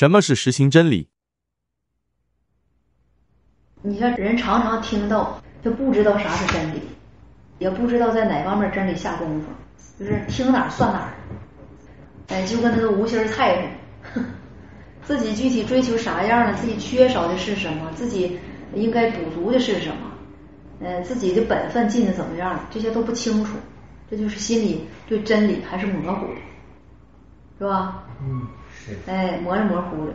什么是实行真理？你像，人常常听到，就不知道啥是真理，也不知道在哪方面真理下功夫，就是听哪儿算哪儿。哎，就跟那个无心菜似的，自己具体追求啥样的，自己缺少的是什么，自己应该补足的是什么，呃，自己的本分尽的怎么样，这些都不清楚，这就是心里对真理还是模糊的，是吧？嗯，是。哎，模模糊的，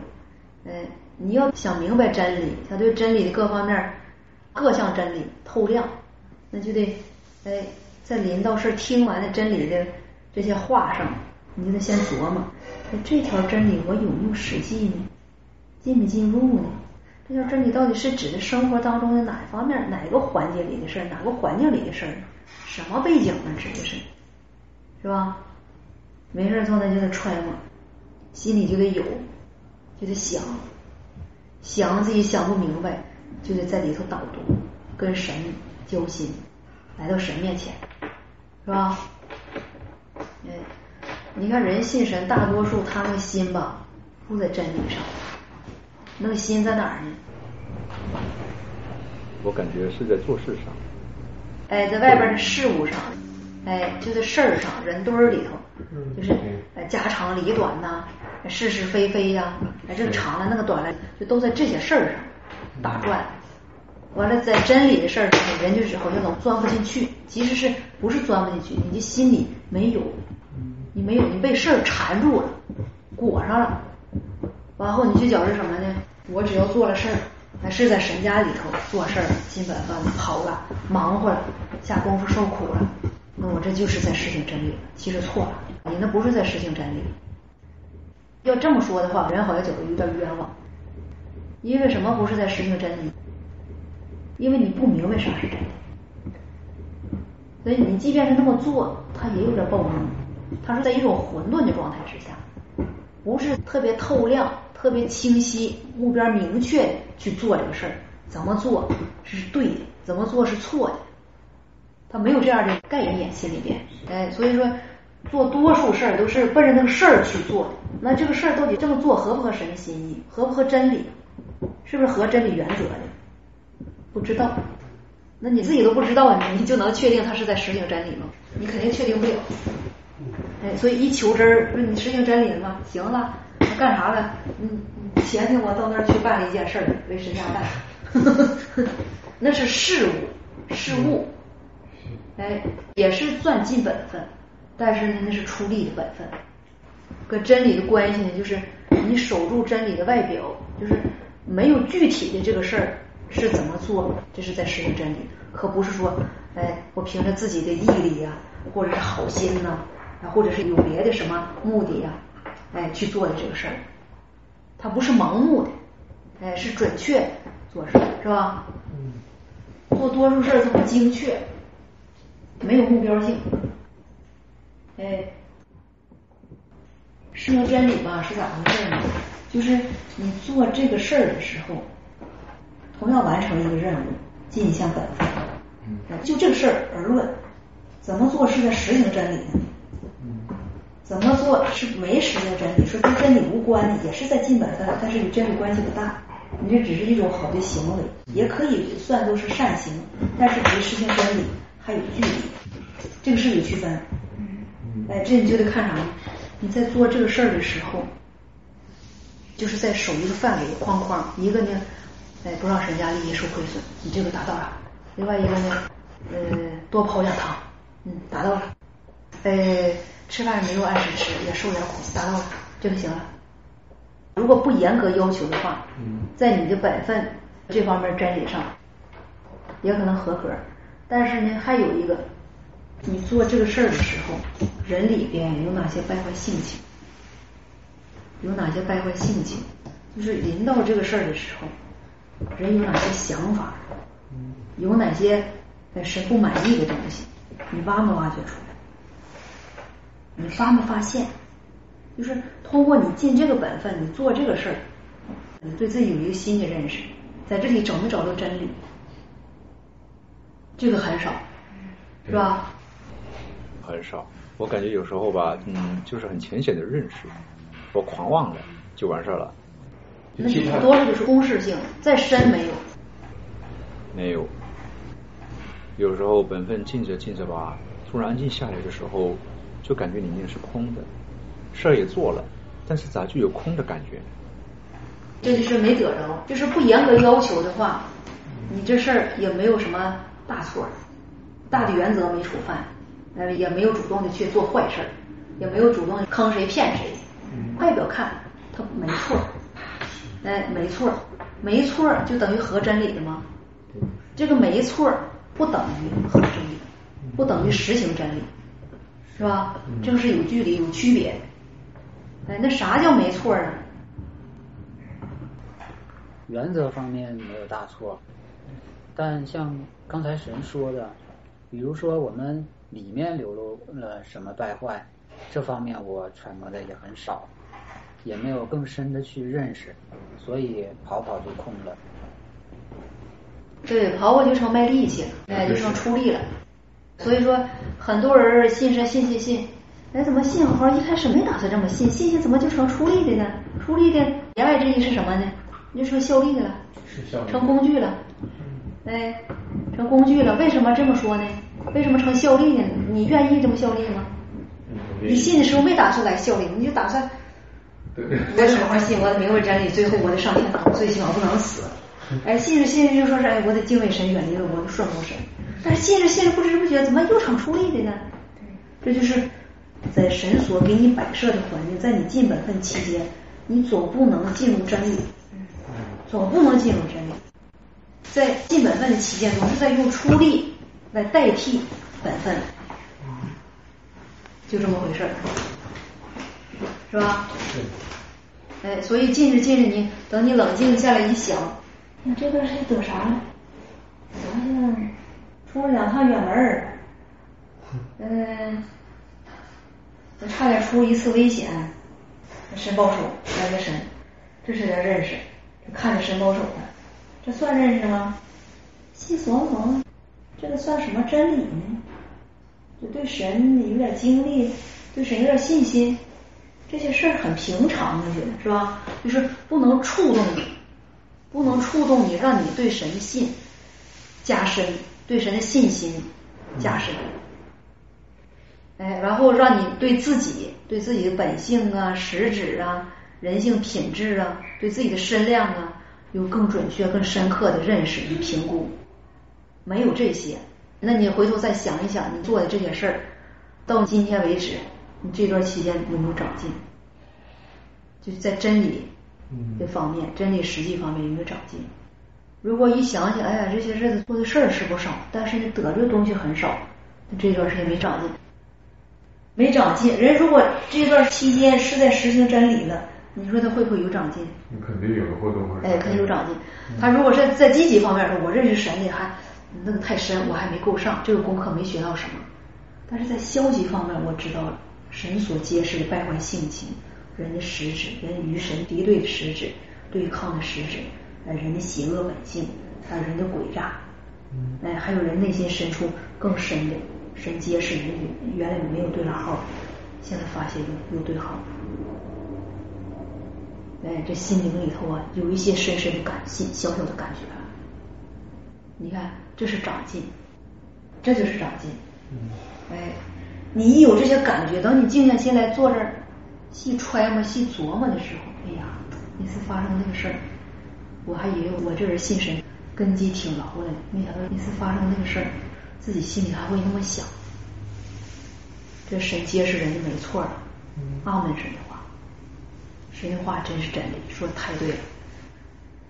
哎。你要想明白真理，想对真理的各方面、各项真理透亮，那就得哎，在临到事听完了真理的这些话上，你就得先琢磨：哎，这条真理我有没有实际呢？进没进入呢？这条真理到底是指的生活当中的哪一方面、哪个环节里的事儿、哪个环境里的事儿？什么背景呢？指的是，是吧？没事坐那就得揣摩，心里就得有，就得想。想自己想不明白，就得在里头导读，跟神交心，来到神面前，是吧？嗯，你看人信神，大多数他那个心吧，不在真理上，那个心在哪儿呢？我感觉是在做事上。哎，在外边的事物上，哎，就在事儿上，人堆儿里头，就是哎家长里短呐。是是非非呀，哎，这个长了那个短了，就都在这些事儿上打转。完了，在真理的事儿上，人就是好像总钻不进去。其实是不是钻不进去？你的心里没有，你没有，你被事儿缠住了，裹上了。完后，你去觉着什么呢？我只要做了事儿，还是在神家里头做事儿，尽本分，跑了，忙活了，下功夫受苦了，那我这就是在实行真理了。其实错了，你那不是在实行真理。要这么说的话，人好像觉得有点冤枉。因为什么不是在实行真理？因为你不明白啥是真的，所以你即便是那么做，他也有点暴露，他是在一种混沌的状态之下，不是特别透亮、特别清晰、目标明确去做这个事儿。怎么做是对的，怎么做是错的，他没有这样的概念心里边。哎，所以说。做多数事儿都是奔着那个事儿去做的，那这个事儿到底这么做合不合神的心意，合不合真理，是不是合真理原则的？不知道，那你自己都不知道，你就能确定他是在实行真理吗？你肯定确定不了。哎，所以一求真儿，说你实行真理了吗？行了，干啥了？嗯，前天我到那儿去办了一件事儿，为神家办，那是事务，事务，哎，也是算尽本分。但是呢，那是出力的本分，跟真理的关系呢，就是你守住真理的外表，就是没有具体的这个事儿是怎么做，这是在实行真理，可不是说，哎，我凭着自己的毅力呀，或者是好心呐，或者是有别的什么目的呀，哎去做的这个事儿，它不是盲目的，哎，是准确做事，是吧？做多数事儿它不精确，没有目标性。哎，实行真理吧是咋回事呢？就是你做这个事儿的时候，同样完成一个任务，尽一项本分。嗯。就这个事儿而论，怎么做是在实行真理呢？嗯。怎么做是没实行真理，说跟真理无关的，也是在尽本分，但是与真理关系不大。你这只是一种好的行为，也可以算作是善行，但是离实行真理还有距离，这个是有区分。哎，这你就得看啥呢？你在做这个事儿的时候，就是在守一个范围框框。一个呢，哎，不让人家利益受亏损，你这个达到了；另外一个呢，呃，多跑点堂，嗯，达到了。哎，吃饭没有按时吃，也受点苦，达到了，这个行了。如果不严格要求的话，在你的本分这方面真理上，也可能合格。但是呢，还有一个。你做这个事儿的时候，人里边有哪些败坏性情？有哪些败坏性情？就是临到这个事儿的时候，人有哪些想法？有哪些神不满意的东西？你挖没挖掘出来？你发没发现？就是通过你尽这个本分，你做这个事儿，你对自己有一个新的认识，在这里找没找到真理？这个很少，是吧？很少，我感觉有时候吧，嗯，就是很浅显的认识，我狂妄了就完事儿了，那你多了就是公式性，再深没有。没有。有时候本分静着静着吧，突然安静下来的时候，就感觉里面是空的，事儿也做了，但是咋就有空的感觉？这就是没得着，就是不严格要求的话，你这事儿也没有什么大错，大的原则没触犯，呃，也没有主动的去做坏事，也没有主动坑谁骗谁，外表看他没错，哎，没错，没错就等于合真理的吗？这个没错。不等于合真理，不等于实行真理，是吧？这个是有距离、有区别。哎，那啥叫没错啊？原则方面没有大错，但像刚才神说的，比如说我们里面流露了什么败坏，这方面我揣摩的也很少，也没有更深的去认识，所以跑跑就空了。对，跑跑就成卖力气了，哎，就成出力了。所以说，很多人信神信信信，哎，怎么信好？一开始没打算这么信，信信怎么就成出力的呢？出力的言外之意是什么呢？就成效力的了，成工具了。哎，成工具了。为什么这么说呢？为什么成效力呢？你愿意这么效力吗？你信的时候没打算来效力，你就打算我得好好信，我得明白真理，最后我得上天堂，最起码不能死。哎，信着信着就说是哎，我得敬畏神，远离了我的顺服神。但是信着信着不知不觉，怎么又成出力的呢？这就是在神所给你摆设的环境，在你尽本分期间，你总不能进入真理，总不能进入真理。在尽本分的期间，总是在用出力来代替本分，就这么回事儿，是吧？哎，所以近着近着，你等你冷静下来一想。你这段时间得啥了？好像出了两趟远门儿，嗯，差点出一次危险。神保守来个神，这是点认识，看着神保守的，这算认识吗？细琢磨琢磨，这个算什么真理呢？就对神有点经历，对神有点信心，这些事儿很平常，我觉得是吧？就是不能触动你。不能触动你，让你对神的信加深，对神的信心加深。哎，然后让你对自己、对自己的本性啊、实质啊、人性品质啊、对自己的身量啊，有更准确、更深刻的认识与评估。没有这些，那你回头再想一想，你做的这些事儿，到今天为止，你这段期间有没有长进？就是在真理。这方面，真理实际方面有没有长进？如果一想想，哎呀，这些日子做的事儿是不少，但是你得着的东西很少，这段时间没长进，没长进。人如果这段期间是在实行真理了，你说他会不会有长进？肯定有或多或少。哎，肯定有长进。他如果是在积极方面说，我认识神的还那个太深，我还没够上，这个功课没学到什么。但是在消极方面，我知道了神所揭示的败坏性情。人的实质，人与神敌对的实质，对抗的实质，呃，人的邪恶本性，还有人的诡诈，哎，还有人内心深处更深的神揭示人原来没有对了号，现在发现又又对号，哎，这心灵里头啊，有一些深深的感性，小小的感觉，你看，这是长进，这就是长进，哎，你一有这些感觉，等你静下心来坐这儿。细揣摩、细琢磨的时候，哎呀，那次发生那个事儿，我还以为我这人信神根基挺牢的，没想到那次发生那个事儿，自己心里还会那么想。这神揭示人就没错了，阿门神的话，神的话真是真理，说的太对了。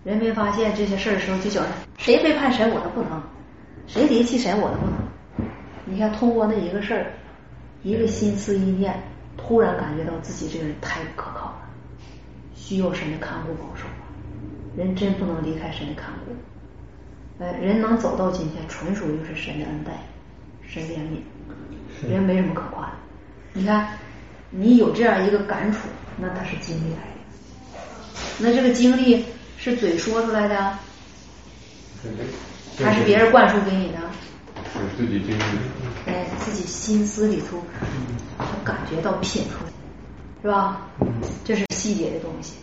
人没发现这些事儿的时候，就觉得谁背叛谁我都不能，谁离弃谁我都不能。你看，通过那一个事儿，一个心思意念。突然感觉到自己这个人太不可靠了，需要神的看护保守人真不能离开神的看护。哎，人能走到今天，纯属就是神的恩待，神怜悯，人没什么可夸的。你看，你有这样一个感触，那他是经历来的。那这个经历是嘴说出来的，还是别人灌输给你的？是自己经历。哎，自己心思里头。感觉到品出来，是吧？这是细节的东西。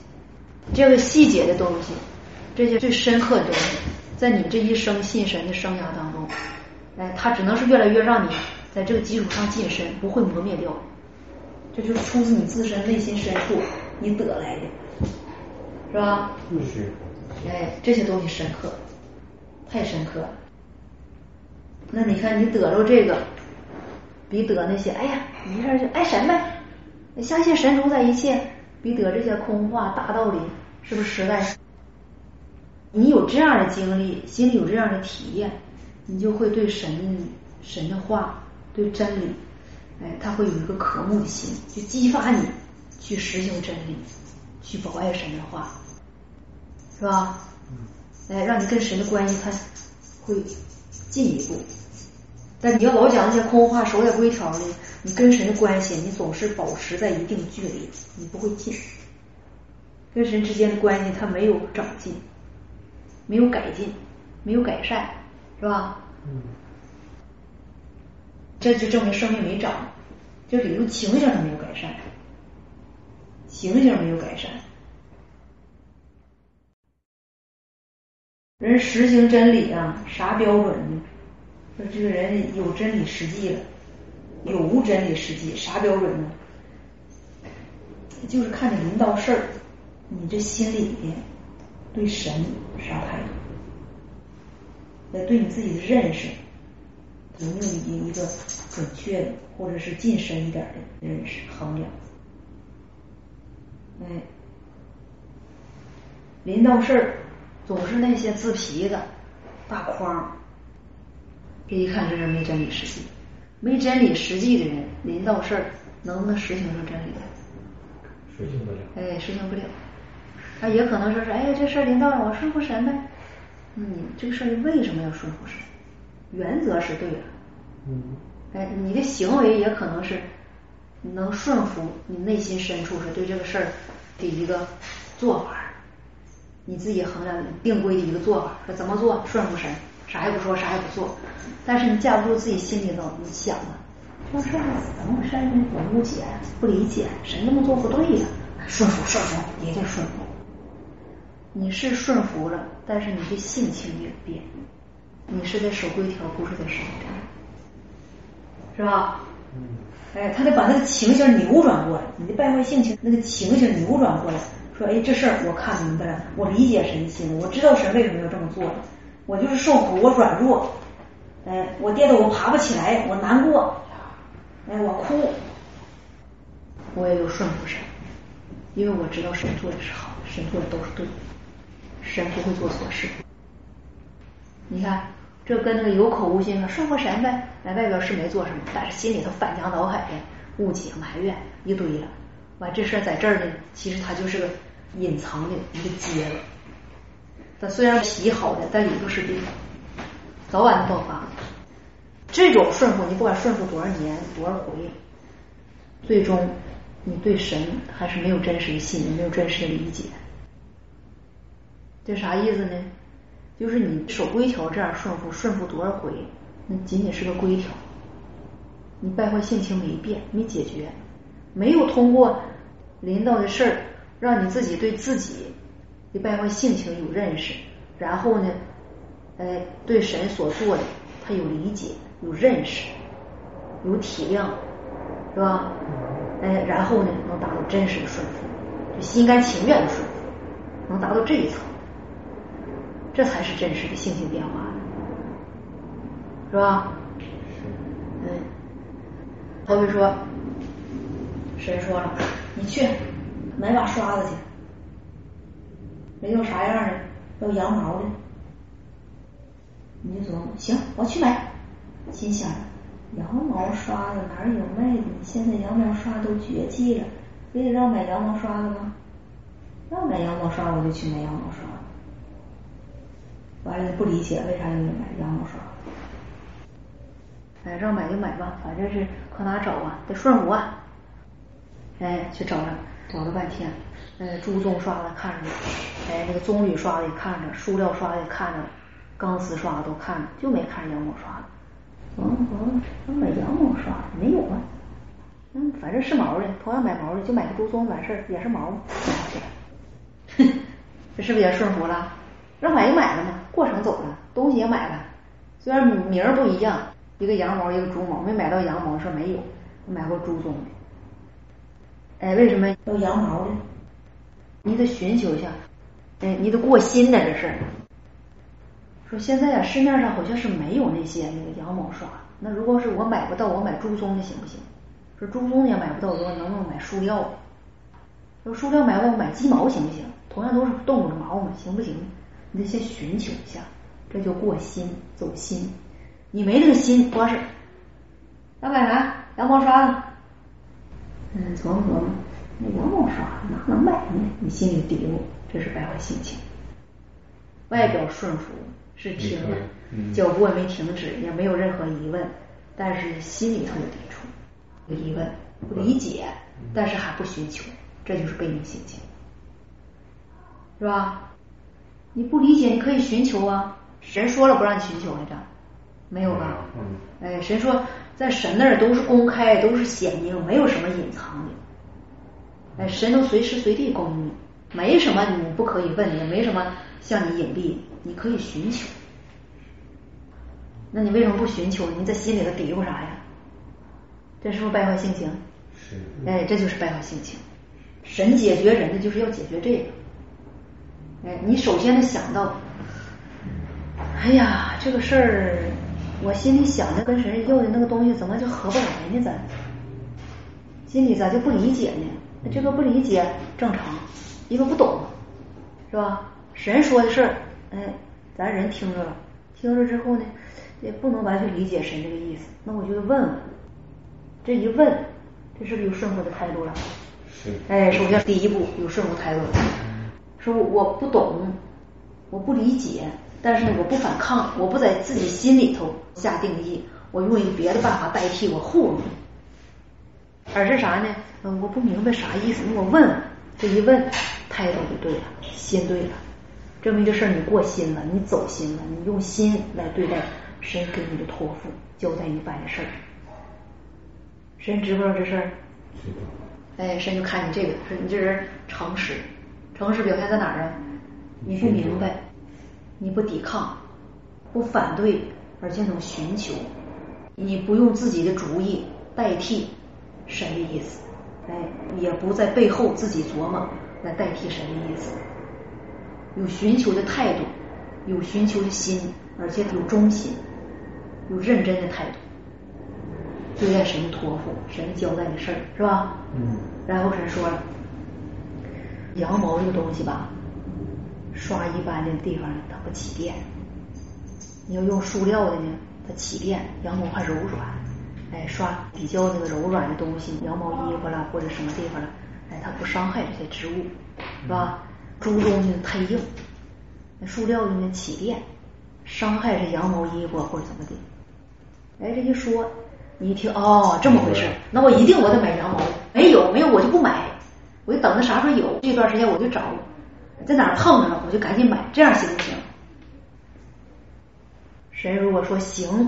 这个细节的东西，这些最深刻的东西，在你这一生信神的生涯当中，哎，它只能是越来越让你在这个基础上晋升，不会磨灭掉。这就是出自你自身内心深处你得来的，是吧？是。哎，这些东西深刻，太深刻了。那你看，你得着这个，比得那些，哎呀，一下就爱神呗，相信神主宰一切，比得这些空话大道理，是不是实在？你有这样的经历，心里有这样的体验，你就会对神神的话，对真理。哎，他会有一个渴慕的心，就激发你去实行真理，去保爱神的话，是吧？来，让你跟神的关系，他会进一步。但你要老讲那些空话、守在规条呢，你跟神的关系，你总是保持在一定距离，你不会进。跟神之间的关系，它没有长进，没有改进，没有改善，是吧？嗯。这就证明生命没长。就比如情形上没有改善，情形没有改善。人实行真理啊，啥标准呢？说这个人有真理实际了，有无真理实际？啥标准呢？就是看你临到事儿，你这心里边对神啥态度？那，对你自己的认识。有没有一个准确的，或者是近深一点的认识衡量？哎，临到事儿总是那些自皮的大框，这一看这是没真理实际，没真理实际的人，临到事儿能不能实行成真理？实行不了。哎，实行不了。他也可能说是，哎，这事儿临到了，我顺服神呗。那你这个事儿为什么要顺服神？原则是对的，嗯，哎，你的行为也可能是能顺服你内心深处是对这个事儿的一个做法，你自己衡量定规的一个做法，说怎么做顺服神，啥也不说，啥也不做，但是你架不住自己心里头你想啊，这事儿怎么回事呢？我误解，不理解，神那么做不对呀，顺服顺服，一定顺服，你是顺服了，但是你的性情也变。你是在守规条，不是在守真，是吧？嗯。哎，他得把那个情形扭转过来，你的败坏性情那个情形扭转过来，说，哎，这事儿我看明白了，我理解神心，我知道神为什么要这么做，我就是受苦，我软弱，哎，我跌倒我爬不起来，我难过，哎，我哭，我也有顺服神，因为我知道神做的是好，神做的都是对，神不会做错事。你看，这跟那个有口无心的顺服神呗，哎外边是没做什么，但是心里头翻江倒海的误解埋怨一堆了。完这事儿在这儿呢，其实它就是个隐藏的一个结了。它虽然皮好的，但里头是冰，早晚爆发。这种顺服，你不管顺服多少年多少回，最终你对神还是没有真实的信任，没有真实的理解。这啥意思呢？就是你守规条这样顺服，顺服多少回，那仅仅是个规条，你败坏性情没变，没解决，没有通过临到的事儿，让你自己对自己的败坏性情有认识，然后呢，哎，对神所做的他有理解、有认识、有体谅，是吧？哎，然后呢，能达到真实的顺服，就心甘情愿的顺服，能达到这一层。这才是真实的性情变化，是吧？嗯，好比说，神说了，你去买把刷子去，没有啥样的，要羊毛的，你就说行，我去买。心想，羊毛刷子哪有卖的？现在羊毛刷都绝迹了，非得让买羊毛刷子吗？要买羊毛刷，我就去买羊毛刷。完了，不理解为啥要买羊毛刷？哎，让买就买吧，反正是可哪找啊？得顺服啊！哎，去找了，找了半天，呃，朱棕刷子看着，哎，那个棕榈刷子也看着，塑料刷子也看着，钢丝刷子都看着，就没看羊毛刷子。嗯嗯，我买羊毛刷没有啊？嗯，反正是毛的，同样买毛的，就买个朱棕完事儿，也是毛，买起来。这是不是也顺服了？让买就买了嘛，过程走了，东西也买了，虽然名儿不一样，一个羊毛一个猪毛，没买到羊毛说没有，买过猪鬃的。哎，为什么要羊毛呢？你得寻求一下，哎，你得过心的这事。说现在啊，市面上好像是没有那些那个羊毛刷。那如果是我买不到，我买猪鬃的行不行？说猪鬃也买不到，我能不能买塑料？说塑料买不我买鸡毛行不行？同样都是动物的毛嘛，行不行？你得先寻求一下，这就过心走心。你没这个心，不合适。要买啥？羊毛刷子。嗯，琢磨琢磨，那羊毛刷哪能卖呢？你心里嘀咕，这是败坏心情。外表顺服是停了，脚步也没停止，也没有任何疑问，但是心里头有抵触、有疑问、不理解，但是还不寻求，这就是被动心情，是吧？你不理解，你可以寻求啊。神说了不让你寻求来着，没有吧？哎，神说。在神那儿都是公开，都是显明，没有什么隐藏的。哎，神都随时随地供应你，没什么你不可以问，也没什么向你隐蔽，你可以寻求。那你为什么不寻求？你在心里头嘀咕啥呀？这是不是败坏性情？是。哎，这就是败坏性情。神解决人的就是要解决这个。哎，你首先得想到，哎呀，这个事儿。我心里想的跟神要的那个东西怎么就合不来呢？咱心里咋就不理解呢？这个不理解正常，一个不懂，是吧？神说的事儿，哎，咱人听着了，听着之后呢，也不能完全理解神这个意思。那我就问问，这一问，这是不是有顺服的态度了？是。哎，首先第一步有顺服态度，说我不懂，我不理解。但是，我不反抗，我不在自己心里头下定义，我用一个别的办法代替我糊弄你，而是啥呢？嗯，我不明白啥意思，那我问问，这一问态度就对了，心对了，证明这事儿你过心了，你走心了，你用心来对待神给你的托付，交代你办的事儿，神知不知道这事儿？哎，神就看你这个，说你这人诚实，诚实表现在哪儿啊？你不明白。你不抵抗，不反对，而且能寻求，你不用自己的主意代替神的意思，哎，也不在背后自己琢磨来代替神的意思，有寻求的态度，有寻求的心，而且有忠心，有认真的态度，对待神的托付，神交代的事儿，是吧？嗯。然后神说了，羊毛这个东西吧。刷一般的地方它不起电，你要用塑料的呢，它起电，羊毛还柔软，哎，刷比较那个柔软的东西，羊毛衣服啦或者什么地方了，哎，它不伤害这些植物，是吧？猪东西太硬，那塑料的呢起电，伤害这羊毛衣服或者怎么的，哎，这一说，你一听哦，这么回事，那我一定我得买羊毛，没有没有我就不买，我就等着啥时候有，这段时间我就找。在哪儿碰着了，我就赶紧买，这样行不行？神如果说行，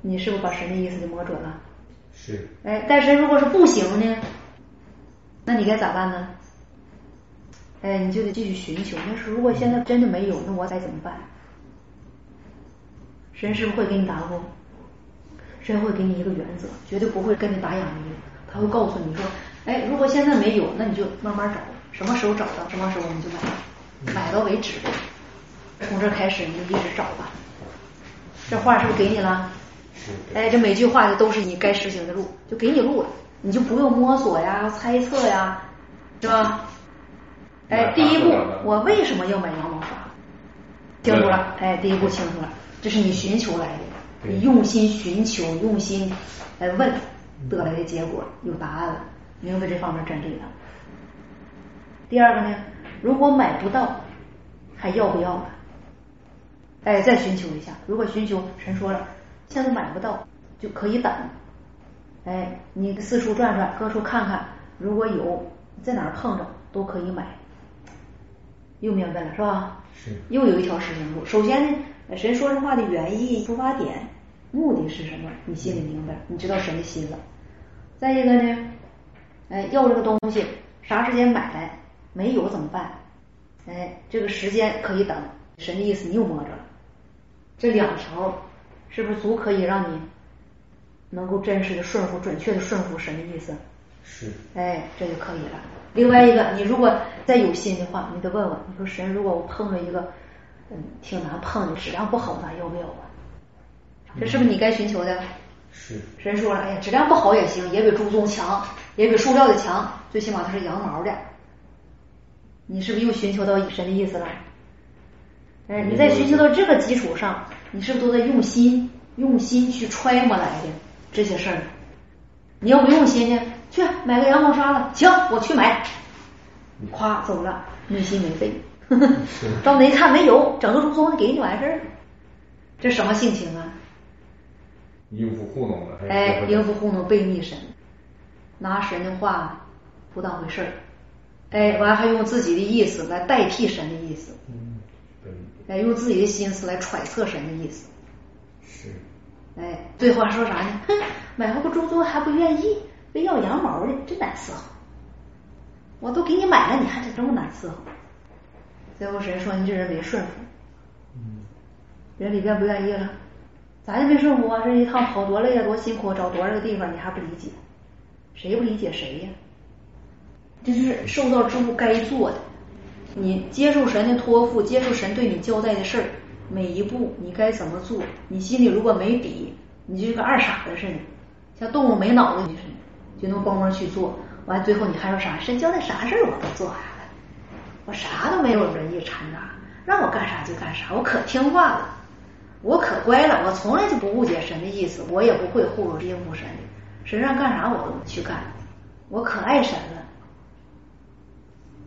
你是不是把神的意思就摸准了？是。哎，但是如果是不行呢？那你该咋办呢？哎，你就得继续寻求。但是如果现在真的没有，那我该怎么办？神是不是会给你答复？神会给你一个原则，绝对不会跟你打哑谜。他会告诉你说：“哎，如果现在没有，那你就慢慢找。”什么时候找到，什么时候你就买，买到为止。从这开始你就一直找吧。这话是不是给你了？哎，这每句话就都是你该实行的路，就给你路了，你就不用摸索呀、猜测呀，是吧？哎，第一步，我为什么要买羊毛刷？清楚了，哎，第一步清楚了，这是你寻求来的，你用心寻求，用心来问，得来的结果有答案了，明白这方面真理了。第二个呢，如果买不到，还要不要了？哎，再寻求一下。如果寻求，神说了，现在买不到，就可以等。哎，你四处转转，各处看看，如果有，在哪儿碰着都可以买。又明白了是吧？是。又有一条实行路。首先呢，神说这话的原意、出发点、目的是什么？你心里明白，你知道神的心了。再一个呢，哎，要这个东西，啥时间买来？没有怎么办？哎，这个时间可以等，神的意思你又摸着了，这两条是不是足可以让你能够真实的顺服、准确的顺服神的意思？是。哎，这就可以了。另外一个，你如果再有心的话，你得问问，你说神，如果我碰着一个嗯挺难碰的，质量不好的，要不要啊？这是不是你该寻求的？是。神说了，哎呀，质量不好也行，也比猪鬃强，也比塑料的强，最起码它是羊毛的。你是不是又寻求到以神的意思了？哎，你在寻求到这个基础上，你是不是都在用心、用心去揣摩来的这些事儿？你要不用心呢，去买个羊毛刷子，行，我去买，夸走了，没心 没肺。到那一看没有，整个猪鬃给你完事儿，这什么性情啊？应付糊弄了。哎，应付糊弄背逆神，拿神的话不当回事儿。哎，完还用自己的意思来代替神的意思，嗯，哎，用自己的心思来揣测神的意思，是，哎，最后还说啥呢？哼，买回个猪猪还不愿意，非要羊毛的，真难伺候。我都给你买了，你还得这么难伺候？最后神说你这人没顺服，嗯，人里边不愿意了，咋就没顺服啊？这一趟跑多累呀，多辛苦，找多少个地方，你还不理解？谁不理解谁呀？这就是受到之物该做的，你接受神的托付，接受神对你交代的事儿，每一步你该怎么做？你心里如果没底，你就跟二傻子似的，像动物没脑子似的，就能光光去做。完最后你还说啥？神交代啥事儿我都做完了，我啥都没有人意掺杂，让我干啥就干啥，我可听话了，我可乖了，我从来就不误解神的意思，我也不会糊弄应付神的，神让干啥我都去干，我可爱神了。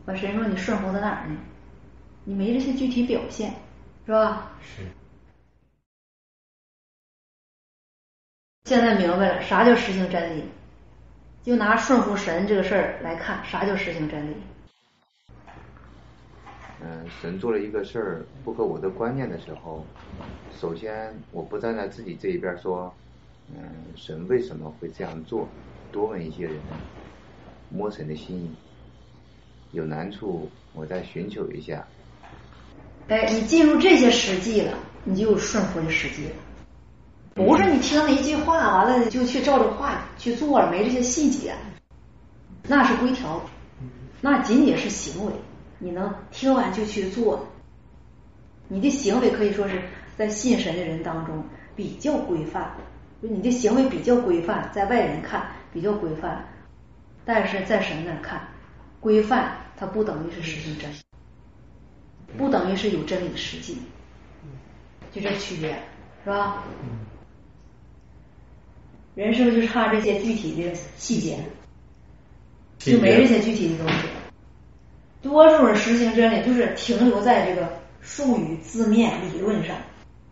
我神说你顺服在哪儿呢？你没这些具体表现，是吧？是。现在明白了啥叫实行真理，就拿顺服神这个事儿来看，啥叫实行真理？嗯，神做了一个事儿不合我的观念的时候，首先我不站在自己这一边说，嗯，神为什么会这样做？多问一些人，摸神的心意。有难处，我再寻求一下。哎，你进入这些实际了，你就有顺服的实际了。不是你听了一句话，完了就去照着话去做了，没这些细节，那是规条，那仅仅是行为。你能听完就去做，你的行为可以说是在信神的人当中比较规范，就你的行为比较规范，在外人看比较规范，但是在神那看。规范它不等于是实行真理，不等于是有真理的实际，就这区别是吧？人生不是就差这些具体的细节？就没这些具体的东西。多数人实行真理就是停留在这个术语字面理论上，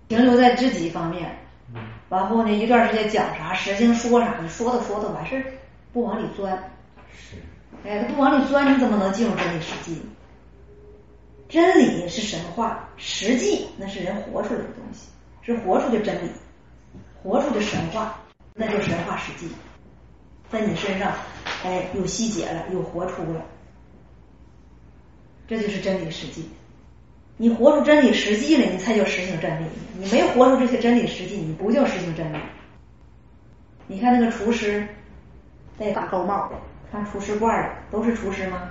停留在这几方面。然后呢，一段时间讲啥实行说啥，你说的说的完事儿，不往里钻。是。哎，他不往里钻，你怎么能进入真理实际？真理是神话，实际那是人活出来的东西，是活出的真理，活出的神话，那就神话实际，在你身上，哎，有细节了，有活出了，这就是真理实际。你活出真理实际了，你才叫实行真理。你没活出这些真理实际，你不叫实行真理。你看那个厨师戴大高帽。看厨师罐的都是厨师吗？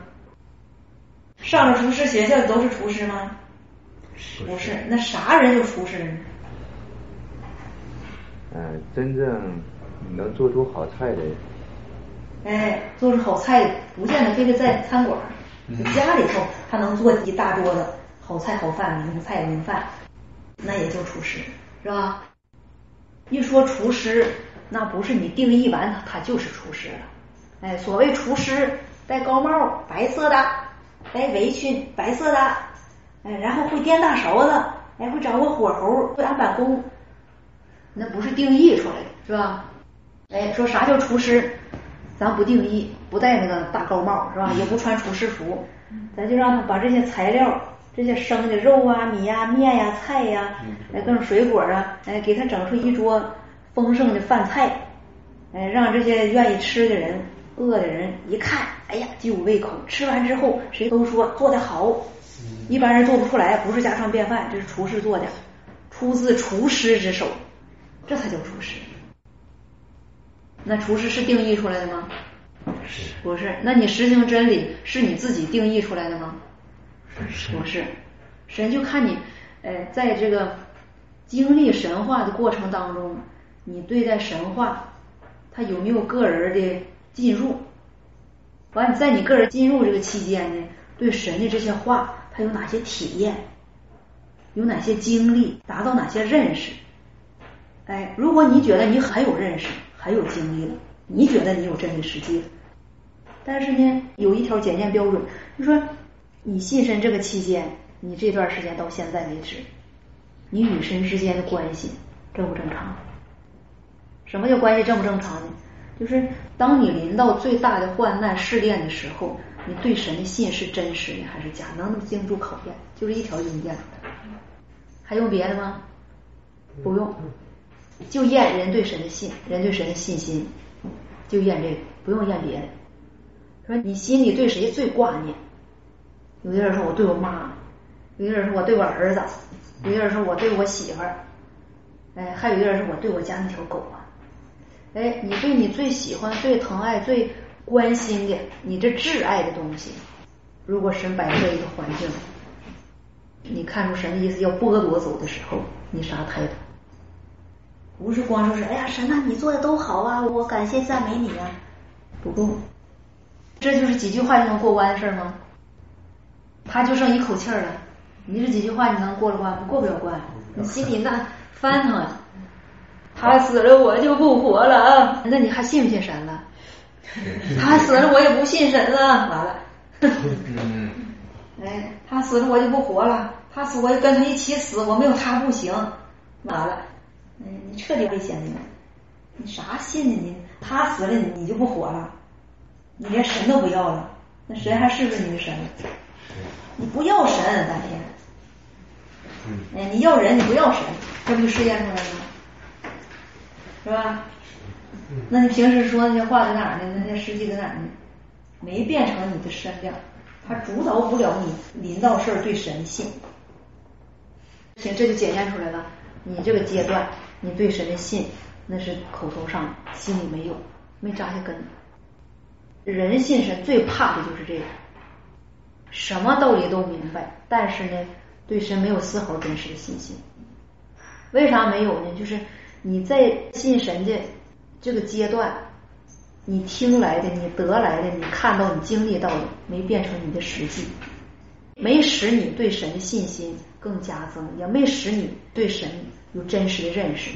上了厨师学校的都是厨师吗？不是，那啥人就厨师呢？嗯，真正能做出好菜的。哎，做出好菜不见得非得在餐馆，家里头他能做一大桌子好菜好饭名菜名饭，那也叫厨师，是吧？一说厨师，那不是你定义完他就是厨师了。哎，所谓厨师，戴高帽，白色的，戴围裙，白色的，哎，然后会颠大勺子，哎，会掌握火候，会按板工，那不是定义出来的，是吧？哎，说啥叫厨师？咱不定义，不戴那个大高帽，是吧？也不穿厨师服，咱就让他把这些材料，这些生的肉啊、米呀、面呀、菜呀，哎，各种水果啊，哎，给他整出一桌丰盛的饭菜，哎，让这些愿意吃的人。饿的人一看，哎呀，就有胃口。吃完之后，谁都说做的好，一般人做不出来，不是家常便饭，这是厨师做的，出自厨师之手，这才叫厨师。那厨师是定义出来的吗？是不是？那你实行真理是你自己定义出来的吗？是不是，神就看你，呃，在这个经历神话的过程当中，你对待神话，他有没有个人的进入？完，你在你个人进入这个期间呢，对神的这些话，他有哪些体验？有哪些经历？达到哪些认识？哎，如果你觉得你很有认识，很有经历了，你觉得你有真理实际，但是呢，有一条检验标准，就说你信神这个期间，你这段时间到现在为止，你与神之间的关系正不正常？什么叫关系正不正常呢？就是当你临到最大的患难试炼的时候，你对神的信是真实的还是假？能不能经住考验？就是一条阴验。还用别的吗？不用，就验人对神的信，人对神的信心，就验这个，不用验别的。说你心里对谁最挂念？有的人说我对我妈，有的人说我对我儿子，有的人说我对我媳妇儿，哎，还有的人说我对我家那条狗。哎，你对你最喜欢、最疼爱、最关心的，你这挚爱的东西，如果神摆设一个环境，你看出神的意思要剥夺走的时候，你啥态度？不是光说是哎呀，神呐，你做的都好啊，我感谢赞美你啊，不够，这就是几句话就能过关的事吗？他就剩一口气儿了，你这几句话你能过了关？不过不了关，你心里那翻腾呀。他死了，我就不活了啊！那你还信不信神了？他死了，我也不信神了。完了，哎，他死了，我就不活了。他死，我就跟他一起死，我没有他不行。完了，哎，你彻底危险了。你啥信呢？你他死了，你你就不活了？你连神都不要了，那神还是不是你的神？你不要神，大天。哎，你要人，你不要神，这不就试验出来了吗？是吧？那你平时说那些话在哪儿呢？那些事迹在哪儿呢？没变成你的身量，它主导不了你临到事儿对神信。行，这就检验出来了。你这个阶段，你对神的信，那是口头上，心里没有，没扎下根。人信神最怕的就是这个，什么道理都明白，但是呢，对神没有丝毫真实的信心。为啥没有呢？就是。你在信神的这个阶段，你听来的、你得来的、你看到、你经历到的，没变成你的实际，没使你对神的信心更加增，也没使你对神有真实的认识，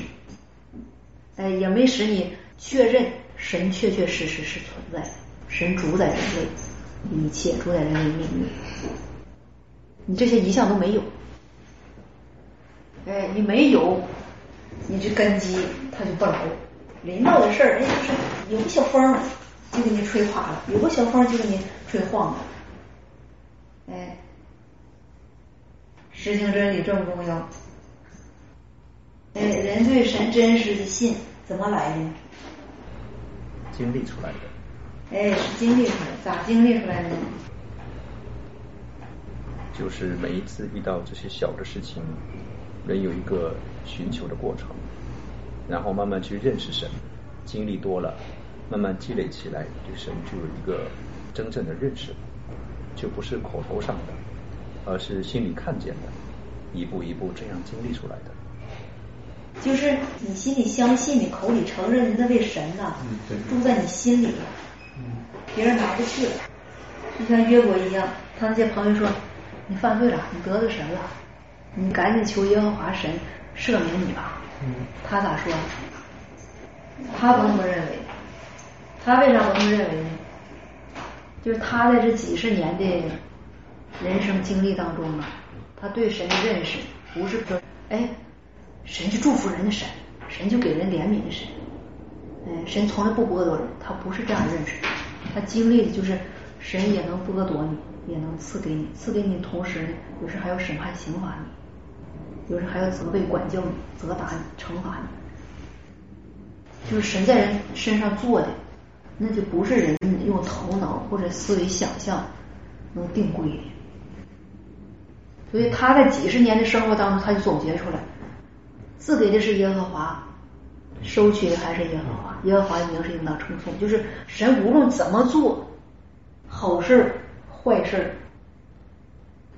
哎，也没使你确认神确确实实是存在，神主宰人类一切，主宰人类命运，你这些一项都没有，哎，你没有。你这根基它就不牢，临到的事儿，哎，就是有个小风就给你吹垮了，有个小风就给你吹晃了，哎，实行真理重不重要？哎，人对神真实的信怎么来的？经历出来的。哎，是经历出来，咋经历出来的呢？就是每一次遇到这些小的事情。人有一个寻求的过程，然后慢慢去认识神，经历多了，慢慢积累起来，对神就有一个真正的认识，就不是口头上的，而是心里看见的，一步一步这样经历出来的。就是你心里相信，你口里承认那位神呐，住在你心里了，别人拿不去了。就像约伯一样，他那些朋友说你犯罪了，你得罪神了。你赶紧求耶和华神赦免你吧。他咋说？他不那么认为。他为啥不那么认为呢？就是他在这几十年的人生经历当中啊，他对神的认识不是说，哎，神是祝福人的神，神就给人怜悯的神，哎，神从来不剥夺人，他不是这样认识。他经历的就是神也能剥夺你，也能赐给你，赐给你同时呢，有时还要审判刑罚你。有时还要责备、管教你、责打你、惩罚你，就是神在人身上做的，那就不是人用头脑或者思维想象能定规的。所以他在几十年的生活当中，他就总结出来，赐给的是耶和华，收取的还是耶和华，耶和华的名是应当称颂。就是神无论怎么做，好事坏事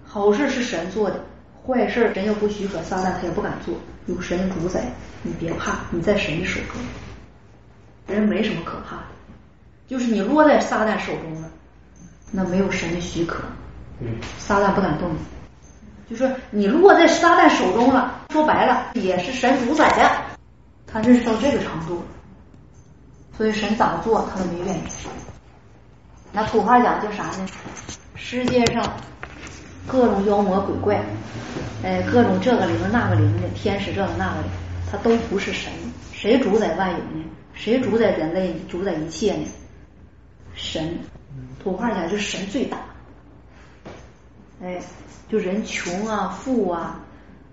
好事是神做的，坏事神又不许可，撒旦他也不敢做。有神主宰，你别怕，你在神的手中，人没什么可怕的。就是你落在撒旦手中了，那没有神的许可，嗯撒旦不敢动你。就说你落在撒旦手中了，说白了也是神主宰的，他认识到这个程度，所以神咋做他都没怨言。那土话讲叫啥呢？世界上各种妖魔鬼怪，哎，各种这个灵那个灵的天使这个那个的，他都不是神。谁主宰万有呢？谁主宰人类？主宰一切呢？神，土话讲就是神最大，哎，就人穷啊、富啊，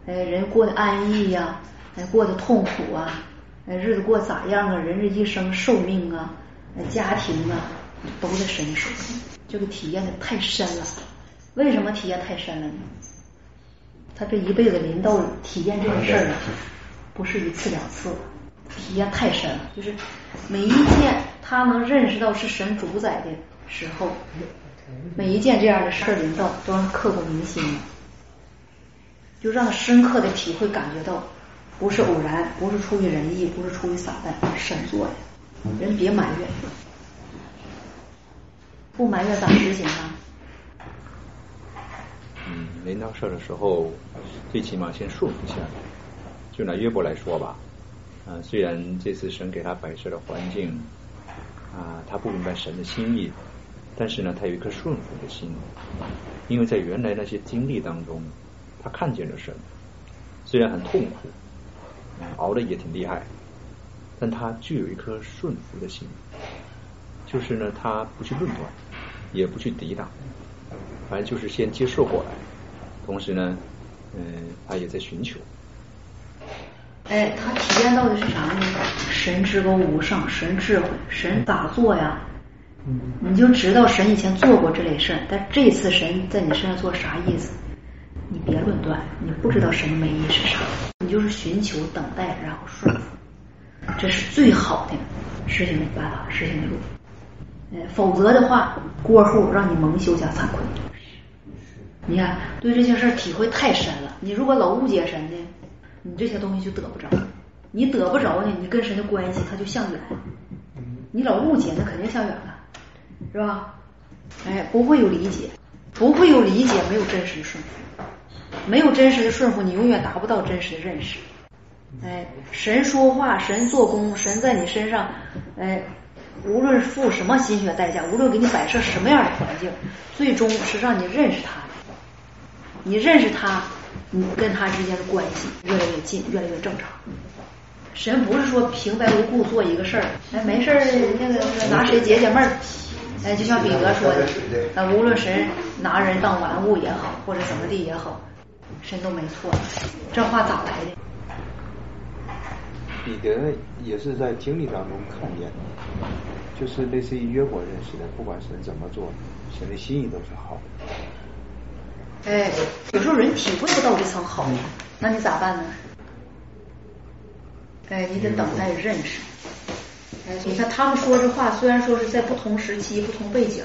哎，人过得安逸呀，哎，过得痛苦啊，哎，日子过咋样啊？人这一生寿命啊，家庭啊，都在神手。这个体验的太深了，为什么体验太深了呢？他这一辈子临到体验这个事儿啊，不是一次两次。体验太深了，就是每一件他能认识到是神主宰的时候，每一件这样的事儿临到都让他刻骨铭心，就让他深刻的体会感觉到，不是偶然，不是出于仁义，不是出于撒旦，神做的。人别埋怨，不埋怨咋执行吗？嗯，临到事的时候，最起码先顺服下来。就拿约伯来说吧。啊，虽然这次神给他摆设的环境啊，他不明白神的心意，但是呢，他有一颗顺服的心，因为在原来那些经历当中，他看见了神，虽然很痛苦，熬的也挺厉害，但他具有一颗顺服的心，就是呢，他不去论断，也不去抵挡，反正就是先接受过来，同时呢，嗯，他也在寻求。哎，他体验到的是啥呢？神之高无上，神智慧，神咋做呀？你就知道神以前做过这类事儿，但这次神在你身上做啥意思？你别论断，你不知道神的美意是啥，你就是寻求、等待，然后顺服，这是最好的事情的办法，事情的路。哎，否则的话，过后让你蒙羞加惭愧。你看，对这些事儿体会太深了。你如果老误解神呢？你这些东西就得不着，你得不着呢，你跟神的关系它就向远。你老误解，那肯定向远了，是吧？哎，不会有理解，不会有理解，没有真实的顺服，没有真实的顺服，你永远达不到真实的认识。哎，神说话，神做工，神在你身上，哎，无论付什么心血代价，无论给你摆设什么样的环境，最终是让你认识他。你认识他。你跟他之间的关系越来越近，越来越正常。神不是说平白无故做一个事儿，哎，没事儿，那个拿谁解解闷儿？哎，就像彼得说的，那无论神拿人当玩物也好，或者怎么地也好，神都没错。这话咋来的？彼得也是在经历当中看见的，就是类似于约伯认识的，不管神怎么做，神的心意都是好的。哎，有时候人体会不到这层好，那你咋办呢？哎，你得等待认识。哎，你看他们说这话，虽然说是在不同时期、不同背景，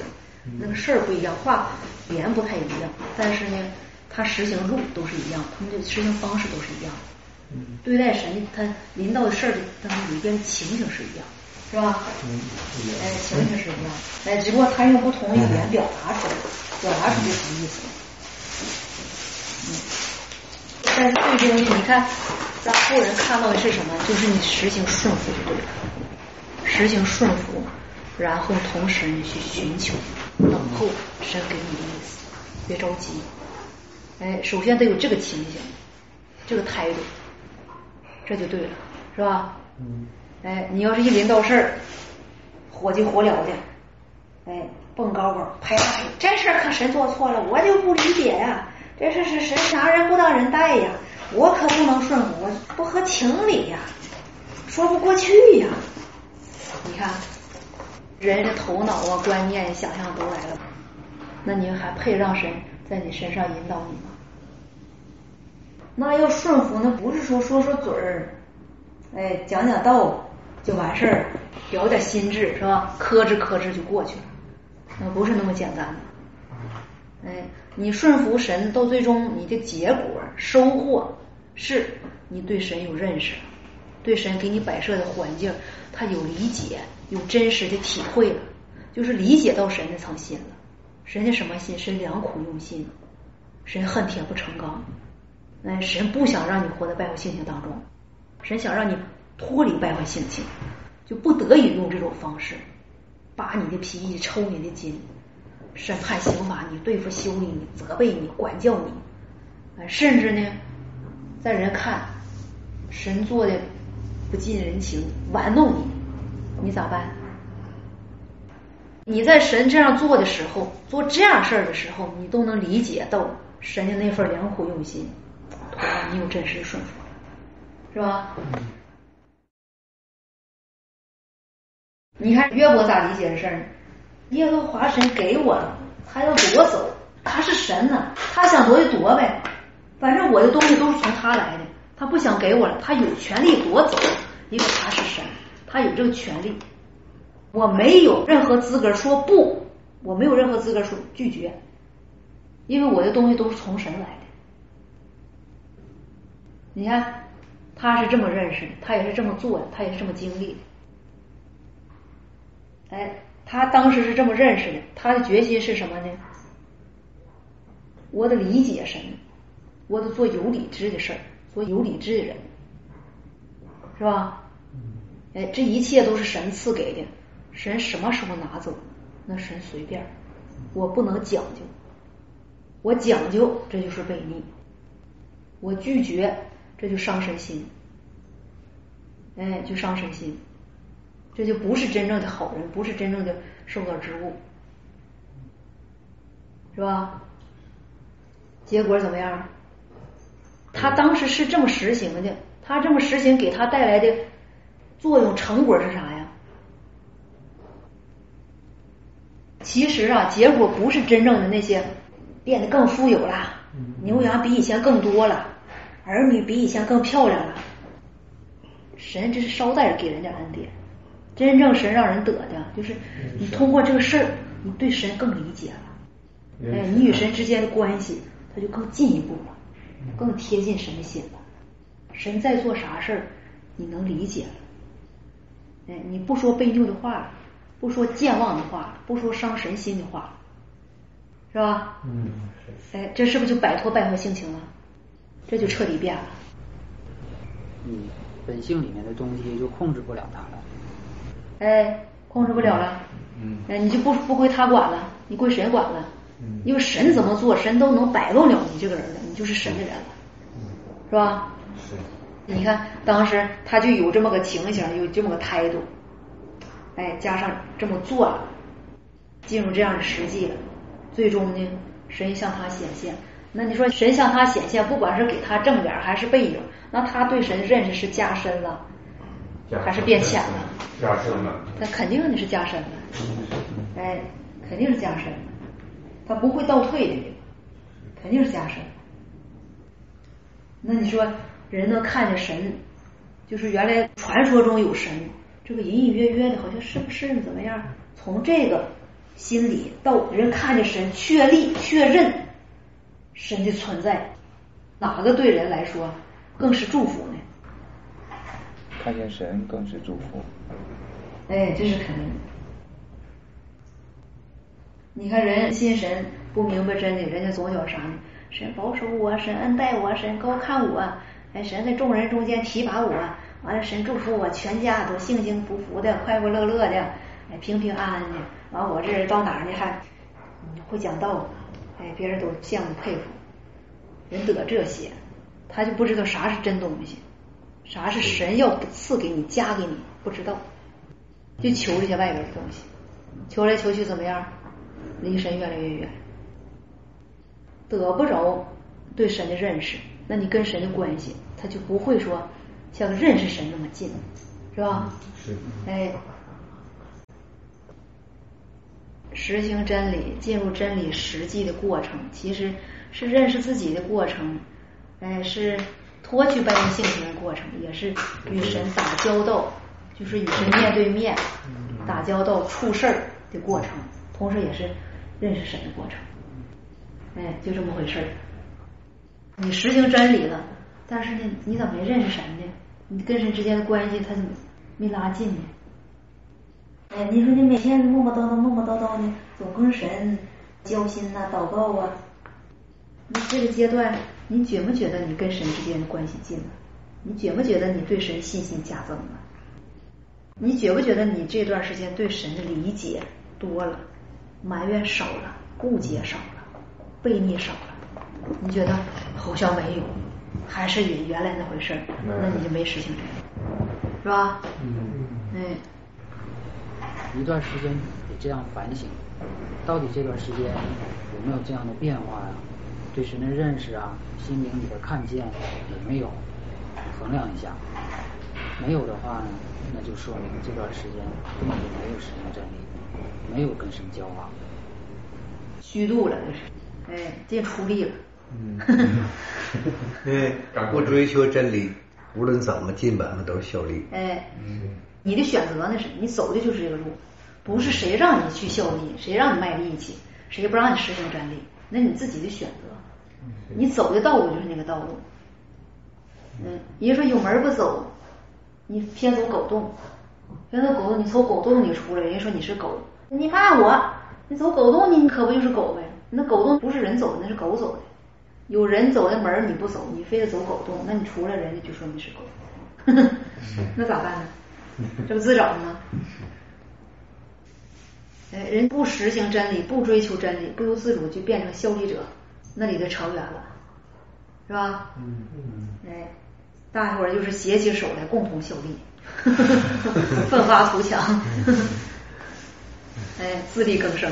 那个事儿不一样，话语言不太一样，但是呢，他实行路都是一样，他们的实行方式都是一样。对待神，他临到的事儿当中里边情形是一样，是吧？哎，情形是一样，哎，只不过他用不同的语言表达出来，表达出这层意思。嗯，但是最终呢，你看，咱后人看到的是什么？就是你实行顺服就对了，实行顺服，然后同时你去寻求，等候神给你的意思，别着急。哎，首先得有这个情形，这个态度，这就对了，是吧？嗯。哎，你要是一临到事儿，火急火燎的，哎，蹦高高，拍大腿，这事儿可谁做错了，我就不理解呀。这是是谁拿人不当人待呀，我可不能顺服，我不合情理呀，说不过去呀。你看，人的头脑啊、观念、想象都来了，那你还配让神在你身上引导你吗？那要顺服，那不是说说说嘴儿，哎，讲讲道就完事儿，表点心智是吧？磕哧磕哧就过去了，那不是那么简单的。哎，你顺服神，到最终你的结果收获是你对神有认识，对神给你摆设的环境，他有理解，有真实的体会了，就是理解到神的层心了。神家什么心？神良苦用心，神恨铁不成钢。哎，神不想让你活在败坏性情当中，神想让你脱离败坏性情，就不得已用这种方式，扒你的皮，抽你的筋，审判刑罚你，对付修理你，责备你，管教你，甚至呢，在人看神做的不近人情，玩弄你，你咋办？你在神这样做的时候，做这样事儿的时候，你都能理解到神的那份良苦用心。你有真实的顺服，是吧？你看约伯咋理解这事儿呢？耶和华神给我了，他要夺走，他是神呢，他想夺就夺呗，反正我的东西都是从他来的，他不想给我了，他有权利夺走，因为他是神，他有这个权利，我没有任何资格说不，我没有任何资格说拒绝，因为我的东西都是从神来的。你看，他是这么认识的，他也是这么做的，他也是这么经历的。哎，他当时是这么认识的，他的决心是什么呢？我得理解神，我得做有理智的事儿，做有理智的人，是吧？哎，这一切都是神赐给的，神什么时候拿走，那神随便，我不能讲究，我讲究这就是悖逆，我拒绝。这就伤身心，哎，就伤身心，这就不是真正的好人，不是真正的受到之物，是吧？结果怎么样？他当时是这么实行的，他这么实行给他带来的作用成果是啥呀？其实啊，结果不是真正的那些变得更富有了，牛羊比以前更多了。儿女比以前更漂亮了，神这是捎带着给人家恩典。真正神让人得的，就是你通过这个事儿，你对神更理解了，哎，你与神之间的关系，他就更进一步了，更贴近神的心了。神在做啥事儿，你能理解了，哎，你不说背拗的话，不说健忘的话，不说伤神心的话，是吧？嗯，哎，这是不是就摆脱败坏性情了？这就彻底变了。你，本性里面的东西就控制不了他了。哎，控制不了了。嗯。哎，你就不不归他管了，你归谁管了。嗯。因为神怎么做，神都能摆弄了你这个人了，你就是神的人了，是吧？是。你看，当时他就有这么个情形，有这么个态度，哎，加上这么做了，进入这样的实际了，最终呢，神向他显现。那你说神向他显现，不管是给他正脸还是背影，那他对神认识是加深了，还是变浅了？加深了。那肯定的是加深了，哎，肯定是加深了，他不会倒退的，肯定是加深。那你说人能看见神，就是原来传说中有神，这个隐隐约约的，好像是不是怎么样？从这个心理到人看见神，确立确认。神的存在，哪个对人来说更是祝福呢？看见神更是祝福。哎，这是肯定的。你看人信神不明白真理，人家总有啥呢？神保守我，神恩待我，神高看我，哎，神在众人中间提拔我，完了神祝福我全家都幸幸福福的，快快乐乐的，哎，平平安安的。完我这人到哪儿呢还会讲道。哎，别人都羡慕佩服，人得这些，他就不知道啥是真东西，啥是神要赐给你、加给你，不知道，就求这些外边的东西，求来求去怎么样，离神越来越远，得不着对神的认识，那你跟神的关系，他就不会说像认识神那么近，是吧？是。哎。实行真理，进入真理实际的过程，其实是认识自己的过程。哎，是脱去半性情的过程，也是与神打交道，就是与神面对面打交道、处事儿的过程，同时也是认识神的过程。哎，就这么回事儿。你实行真理了，但是呢，你怎么没认识神呢？你跟神之间的关系，他怎么没拉近呢？哎，你说你每天磨磨叨叨、磨磨叨叨的，总跟神交心呐、祷告啊，那这个阶段，你觉不觉得你跟神之间的关系近了？你觉不觉得你对神信心加增了？你觉不觉得你这段时间对神的理解多了，埋怨少了，误解少了，悖逆少了？你觉得好像没有，还是原原来那回事儿？那你就没实行这个，是吧？嗯。哎。一段时间得这样反省，到底这段时间有没有这样的变化呀？对神的认识啊，心灵里的看见有没有？衡量一下，没有的话呢，那就说明这段时间根本就没有实行真理，没有跟神交往，虚度了这是，哎，这出力了。嗯，哎，不追求真理，无论怎么进版的都是效力。哎，你的选择那是你走的就是这个路，不是谁让你去效力，谁让你卖力气，谁不让你实行真理，那你自己的选择，你走的道路就是那个道路。嗯，人说有门不走，你偏走狗洞，偏走狗洞，你从狗洞里出来，人家说你是狗，你骂我，你走狗洞，你可不就是狗呗？那狗洞不是人走的，那是狗走的。有人走的门你不走，你非得走狗洞，那你出来人家就说你是狗，那咋办呢？这不自找的吗？哎，人不实行真理，不追求真理，不由自主就变成效力者，那里就成员了，是吧？嗯嗯。哎，大伙儿就是携起手来，共同效力，奋发图强，哎，自力更生。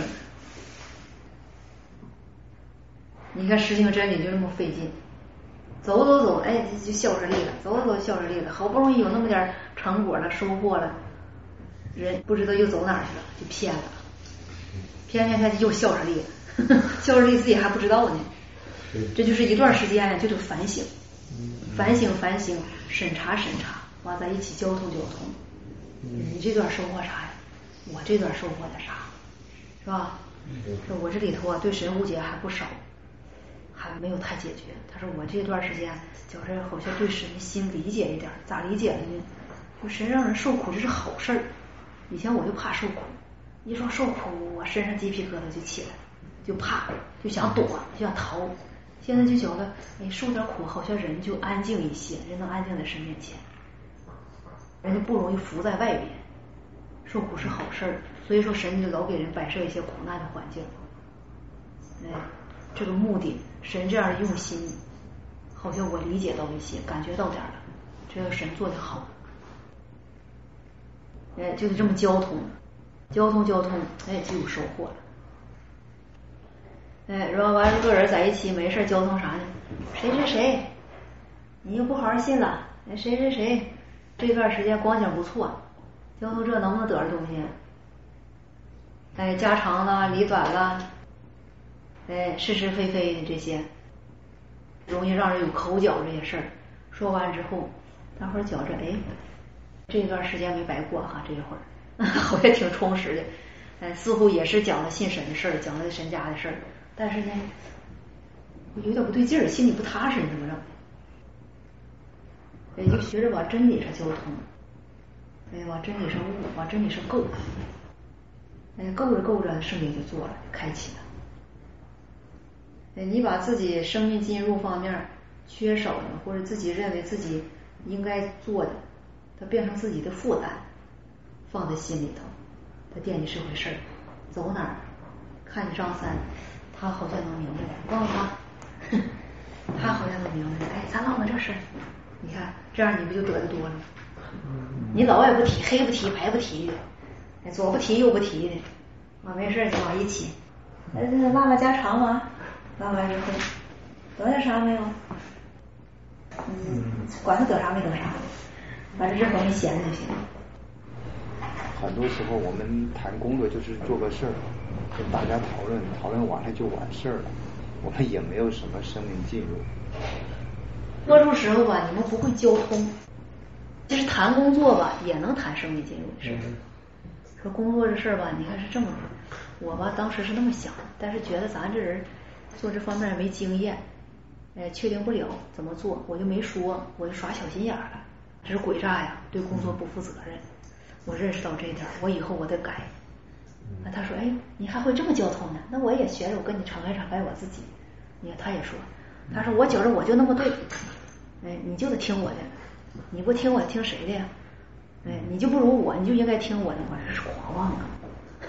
你看实行真理就这么费劲，走走走，哎，就效着力了，走走走效着力了，好不容易有那么点成果了，收获了，人不知道又走哪去了，就偏了，偏偏偏又效着力了，效着力自己还不知道呢。这就是一段时间呀，就得反省，反省反省，审查审查，完咱一起交通交通。你这段收获啥呀？我这段收获的啥？是吧？我这里头啊，对神误解还不少。还没有太解决。他说我这段时间就是好像对神的心理解一点，咋理解的呢？就神让人受苦这是好事儿。以前我就怕受苦，一说受苦，我身上鸡皮疙瘩就起来，就怕，就想躲，就想逃。现在就觉得，哎，受点苦好像人就安静一些，人能安静在神面前，人就不容易浮在外边。受苦是好事儿，所以说神就老给人摆设一些苦难的环境。哎，这个目的。神这样用心，好像我理解到一些，感觉到点了。这个神做的好，哎，就得这么交通，交通交通，哎，就有收获了。哎，然后完了，个人在一起没事交通啥呢？谁谁谁，你又不好好信了？哎，谁谁谁，这段时间光景不错，交通这能不能得着东西？哎，家长了，里短了。哎，是是非非的这些，容易让人有口角这些事儿。说完之后，大伙儿觉着，哎，这段时间没白过哈，这一会儿 好像挺充实的。哎，似乎也是讲了信神的事儿，讲了神家的事儿，但是呢，有点不对劲儿，心里不踏实，你怎么着？哎，就学着往真理上交通，哎，往真理上悟，往真理上够。哎，够着够着，圣灵就做了，开启了。哎，你把自己生命进入方面缺少的，或者自己认为自己应该做的，它变成自己的负担，放在心里头，他惦记是回事儿。走哪儿，看见张三，他好像能明白，告诉他，他好像能明白。哎，咱唠唠这事儿，你看这样你不就得的多了？你老也不提，黑不提，白不提的，哎，左不提右不提的，啊，没事就往一起，哎，拉拉家常嘛。拉完之后，得点啥没有？嗯，管他得啥没得啥，反正这回没闲着就行。很多时候我们谈工作就是做个事儿，跟大家讨论，讨论完了就完事儿了，我们也没有什么生命进入。多数时候吧，你们不会交通。其实谈工作吧，也能谈生命进入的事儿。说工作这事儿吧，你看是这么，我吧当时是那么想，但是觉得咱这人做这方面没经验，哎，确定不了怎么做，我就没说，我就耍小心眼了，这是诡诈呀，对工作不负责任。我认识到这一点，我以后我得改。那他说，哎，你还会这么交通呢？那我也学着，我跟你敞开敞开我自己。你看，他也说，他说我觉着我就那么对，哎，你就得听我的。你不听我听谁的呀？哎，你就不如我，你就应该听我的。我这是狂妄啊！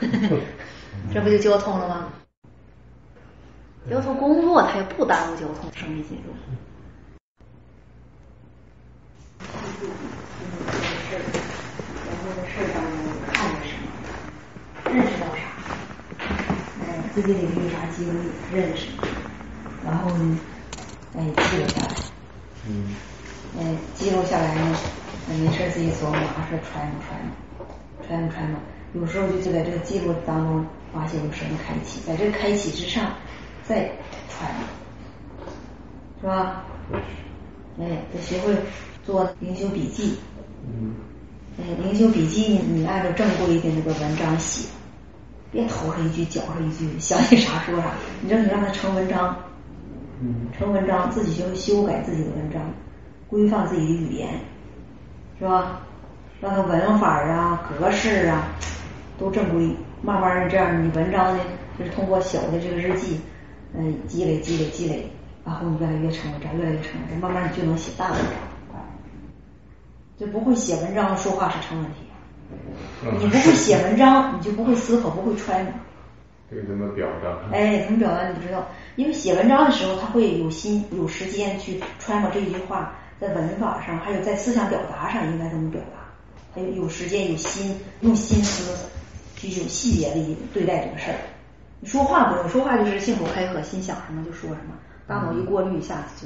这不就交通了吗？交通工作他也不耽误交通，生意进入。记住，这个事儿，在这个事儿当中看见什么，认识到啥，哎，自己领域啥经历，认识，然后呢，哎，记录下来。嗯。哎，记录下来呢，没事自己琢磨，啥事揣摩揣摩，揣摩揣摩。有时候就就在这个记录当中发现有什么开启，在这个开启之上再揣摩，是吧？哎，得学会做灵修笔记。嗯。哎，灵修笔记你按照正规的那个文章写，别头上一句脚上一句，想起啥说啥。你这你让它成文章，嗯，成文章，自己学会修改自己的文章。规范自己的语言，是吧？让它文法啊、格式啊都正规。慢慢的这样，你文章呢，就是通过小的这个日记，嗯，积累、积累、积累，然后你越来越成文章，越来越成文章，慢慢你就能写大文章。就不会写文章，说话是成问题。你不会写文章，你就不会思考，不会揣摩。这个，怎么表达？哎，怎么表达你不知道？因为写文章的时候，他会有心、有时间去揣摩这一句话。在文法上，还有在思想表达上应该怎么表达？还有有时间有心用心思去有细节的对待这个事儿。你说话不用说话，就是信口开河，心想什么就说什么，大脑一过滤一下子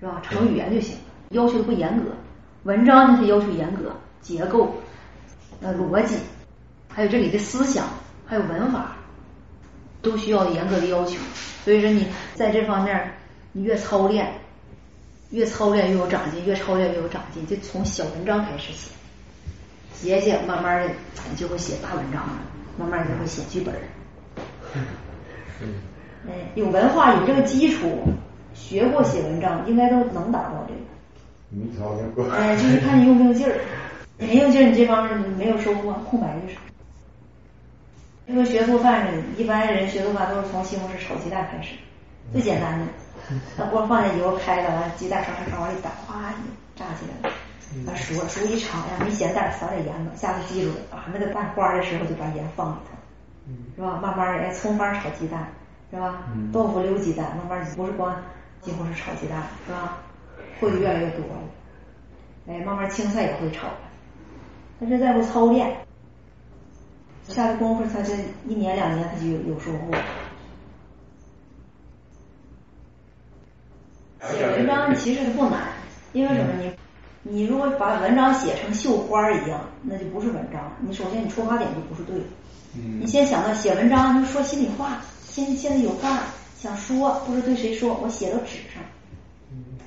就，是吧？成语言就行，要求不严格。文章呢，它要求严格，结构、呃逻辑，还有这里的思想，还有文法，都需要严格的要求。所以说你在这方面，你越操练。越操练越有长进，越操练越有长进，就从小文章开始写，写写，慢慢的你就会写大文章了，慢慢就会写剧本。嗯，有文化有这个基础，学过写文章，应该都能达到这个。没操练过。哎，就是看你用不用劲儿，你没用劲儿，你这方面没有收获，空白就是。因为学做饭的，一般人学做饭都是从西红柿炒鸡蛋开始，最简单的。那锅放在油开了，完鸡蛋烧烧烧往里打，哗炸起来了。把熟熟一尝，呀没咸蛋，撒点盐吧。下次记住了啊，那个蛋花的时候就把盐放里头，是吧？慢慢的，哎，葱花炒鸡蛋，是吧？豆腐溜鸡蛋，慢慢不是光西红柿炒鸡蛋，是吧？会的越来越多了。哎，慢慢青菜也会炒了。但是再不操练，下的功夫，他这一年两年他就有有收获。写文章其实不难，因为什么？你你如果把文章写成绣花一样，那就不是文章。你首先你出发点就不是对的。你先想到写文章就说心里话，现现在有话想说，不知对谁说，我写到纸上。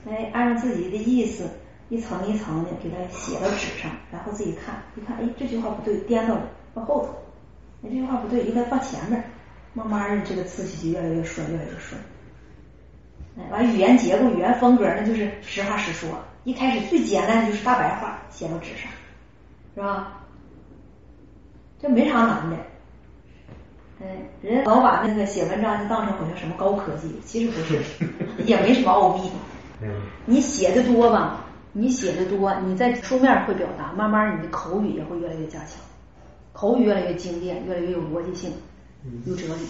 哎，按照自己的意思一层一层的给它写到纸上，然后自己看，一看，哎，这句话不对，颠倒了，放后头。哎，这句话不对，应该放前面。慢慢的，这个次序就越来越顺，越来越顺。哎完语言结构、语言风格，那就是实话实说。一开始最简单的就是大白话写到纸上，是吧？这没啥难的。哎，人老把那个写文章就当成好像什么高科技，其实不是，也没什么奥秘。你写的多吧？你写的多，你在书面会表达，慢慢你的口语也会越来越加强，口语越来越精炼，越来越有逻辑性，有哲理。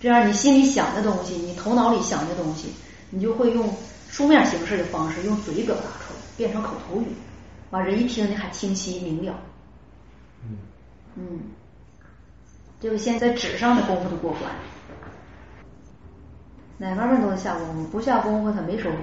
这样，你心里想的东西，你头脑里想的东西，你就会用书面形式的方式，用嘴表达出来，变成口头语，完人一听你还清晰明了。嗯，嗯，就现在纸上的功夫都过关，哪方面都得下功夫，不下功夫他没收获。